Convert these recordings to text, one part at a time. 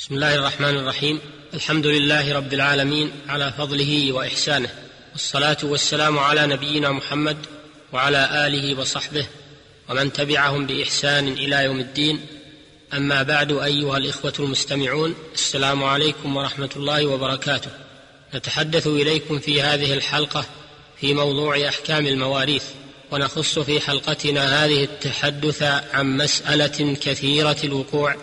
بسم الله الرحمن الرحيم. الحمد لله رب العالمين على فضله وإحسانه. والصلاة والسلام على نبينا محمد وعلى آله وصحبه ومن تبعهم بإحسان إلى يوم الدين. أما بعد أيها الإخوة المستمعون السلام عليكم ورحمة الله وبركاته. نتحدث إليكم في هذه الحلقة في موضوع أحكام المواريث ونخص في حلقتنا هذه التحدث عن مسألة كثيرة الوقوع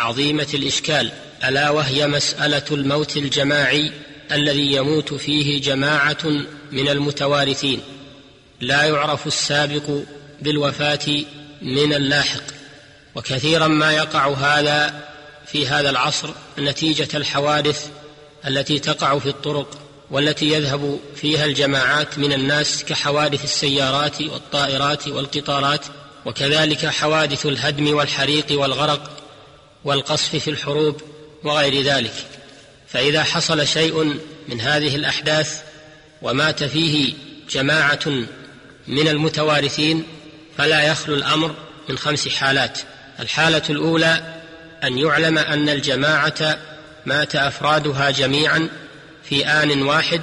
عظيمة الإشكال ألا وهي مسألة الموت الجماعي الذي يموت فيه جماعة من المتوارثين. لا يعرف السابق بالوفاة من اللاحق. وكثيرا ما يقع هذا في هذا العصر نتيجة الحوادث التي تقع في الطرق والتي يذهب فيها الجماعات من الناس كحوادث السيارات والطائرات والقطارات وكذلك حوادث الهدم والحريق والغرق والقصف في الحروب وغير ذلك. فإذا حصل شيء من هذه الأحداث ومات فيه جماعة من المتوارثين فلا يخلو الأمر من خمس حالات. الحالة الأولى أن يعلم أن الجماعة مات أفرادها جميعا في آن واحد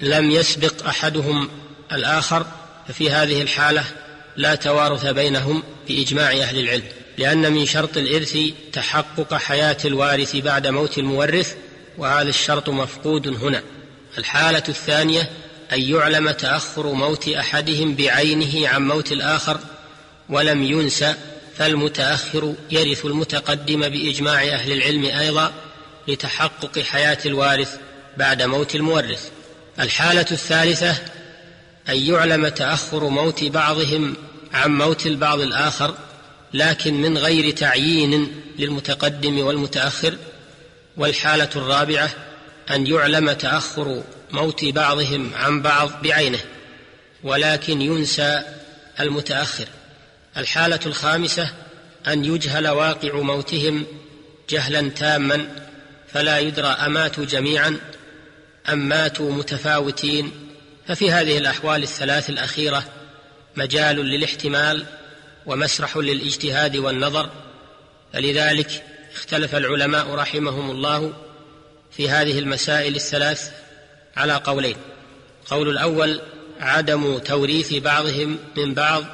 لم يسبق أحدهم الآخر. ففي هذه الحالة لا توارث بينهم بإجماع أهل العلم. لأن من شرط الإرث تحقق حياة الوارث بعد موت المورث وهذا الشرط مفقود هنا. الحالة الثانية أن يعلم تأخر موت أحدهم بعينه عن موت الآخر ولم ينسى فالمتأخر يرث المتقدم بإجماع أهل العلم أيضا لتحقق حياة الوارث بعد موت المورث. الحالة الثالثة أن يعلم تأخر موت بعضهم عن موت البعض الآخر لكن من غير تعيين للمتقدم والمتأخر والحالة الرابعة أن يعلم تأخر موت بعضهم عن بعض بعينه ولكن ينسى المتأخر. الحالة الخامسة أن يجهل واقع موتهم جهلا تاما فلا يدرى أماتوا جميعا أم ماتوا متفاوتين. ففي هذه الأحوال الثلاث الأخيرة مجال للاحتمال ومسرح للاجتهاد والنظر. فلذلك اختلف العلماء رحمهم الله في هذه المسائل الثلاث على قولين. قول الأول عدم توريث بعضهم من بعض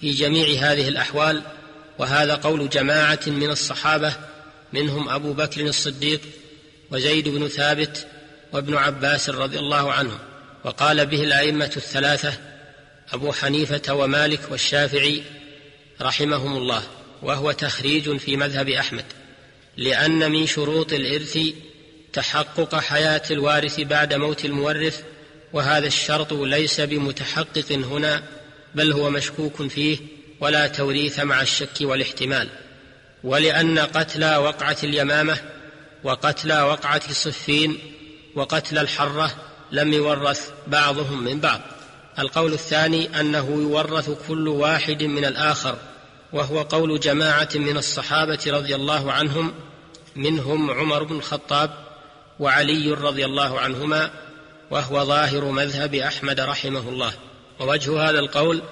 في جميع هذه الأحوال وهذا قول جماعة من الصحابة منهم أبو بكر الصديق وزيد بن ثابت وابن عباس رضي الله عنهم وقال به الأئمة الثلاثة أبو حنيفة ومالك والشافعي رحمهم الله وهو تخريج في مذهب أحمد لأن من شروط الإرث تحقق حياة الوارث بعد موت المورث وهذا الشرط ليس بمتحقق هنا بل هو مشكوك فيه ولا توريث مع الشك والاحتمال ولأن قتلى وقعة اليمامة وقتلى وقعة صفين وقتل الحرة لم يورث بعضهم من بعض القول الثاني أنه يورث كل واحد من الآخر وهو قول جماعة من الصحابة رضي الله عنهم منهم عمر بن الخطاب وعلي رضي الله عنهما وهو ظاهر مذهب أحمد رحمه الله. ووجه هذا القول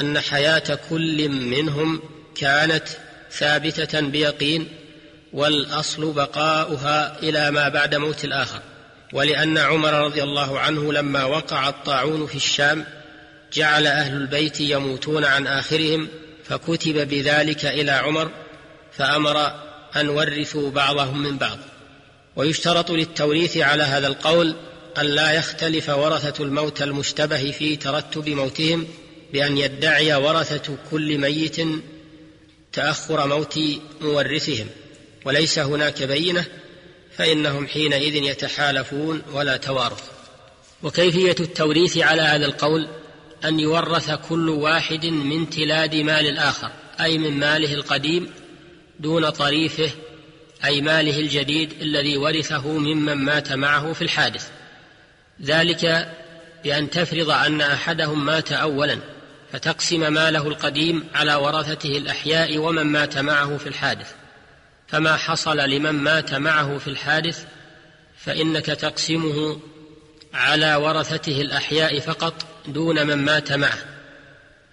أن حياة كل منهم كانت ثابتة بيقين والأصل بقاؤها إلى ما بعد موت الآخر. ولأن عمر رضي الله عنه لما وقع الطاعون في الشام جعل أهل البيت يموتون عن آخرهم فكتب بذلك إلى عمر فأمر أن ورثوا بعضهم من بعض. ويشترط للتوريث على هذا القول أن لا يختلف ورثة الموت المشتبه في ترتب موتهم بأن يدعي ورثة كل ميت تأخر موت مورثهم. وليس هناك بينة فإنهم حينئذ يتحالفون ولا توارث. وكيفية التوريث على هذا القول؟ أن يورث كل واحد من تلاد مال الآخر أي من ماله القديم دون طريفه أي ماله الجديد الذي ورثه ممن مات معه في الحادث. ذلك بأن تفرض أن أحدهم مات اولا فتقسم ماله القديم على ورثته الأحياء ومن مات معه في الحادث. فما حصل لمن مات معه في الحادث فإنك تقسمه على ورثته الأحياء فقط دون من مات معه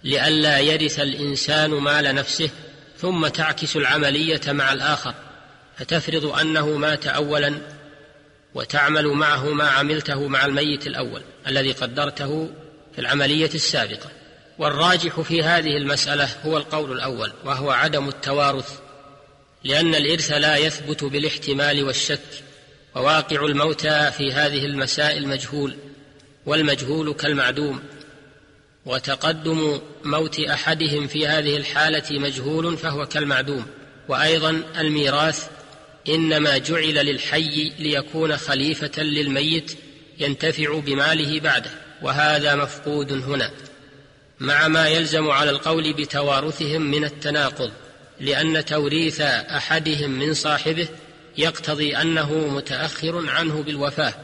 لئلا يرث الإنسان مال نفسه ثم تعكس العملية مع الآخر فتفرض أنه مات اولا وتعمل معه ما عملته مع الميت الأول الذي قدرته في العملية السابقة. والراجح في هذه المسألة هو القول الأول وهو عدم التوارث لأن الإرث لا يثبت بالاحتمال والشك وواقع الموتى في هذه المسائل مجهول. والمجهول كالمعدوم. وتقدم موت أحدهم في هذه الحالة مجهول فهو كالمعدوم. وأيضا الميراث إنما جعل للحي ليكون خليفة للميت ينتفع بماله بعده. وهذا مفقود هنا. مع ما يلزم على القول بتوارثهم من التناقض لأن توريث أحدهم من صاحبه يقتضي أنه متأخر عنه بالوفاة.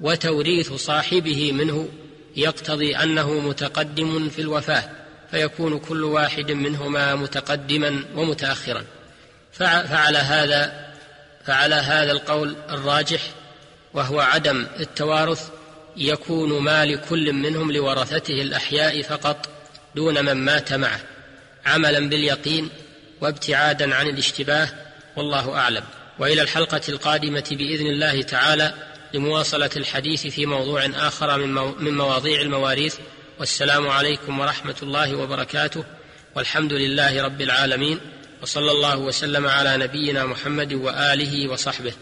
وتوريث صاحبه منه يقتضي أنه متقدم في الوفاة فيكون كل واحد منهما متقدما ومتأخرا. فعلى هذا فعلى هذا القول الراجح وهو عدم التوارث يكون ما لكل منهم لورثته الأحياء فقط دون من مات معه عملا باليقين وابتعادا عن الاشتباه والله أعلم. وإلى الحلقة القادمة بإذن الله تعالى لمواصلة الحديث في موضوع آخر من, مواضيع المواريث. والسلام عليكم ورحمة الله وبركاته. والحمد لله رب العالمين. وصلى الله وسلم على نبينا محمد وآله وصحبه.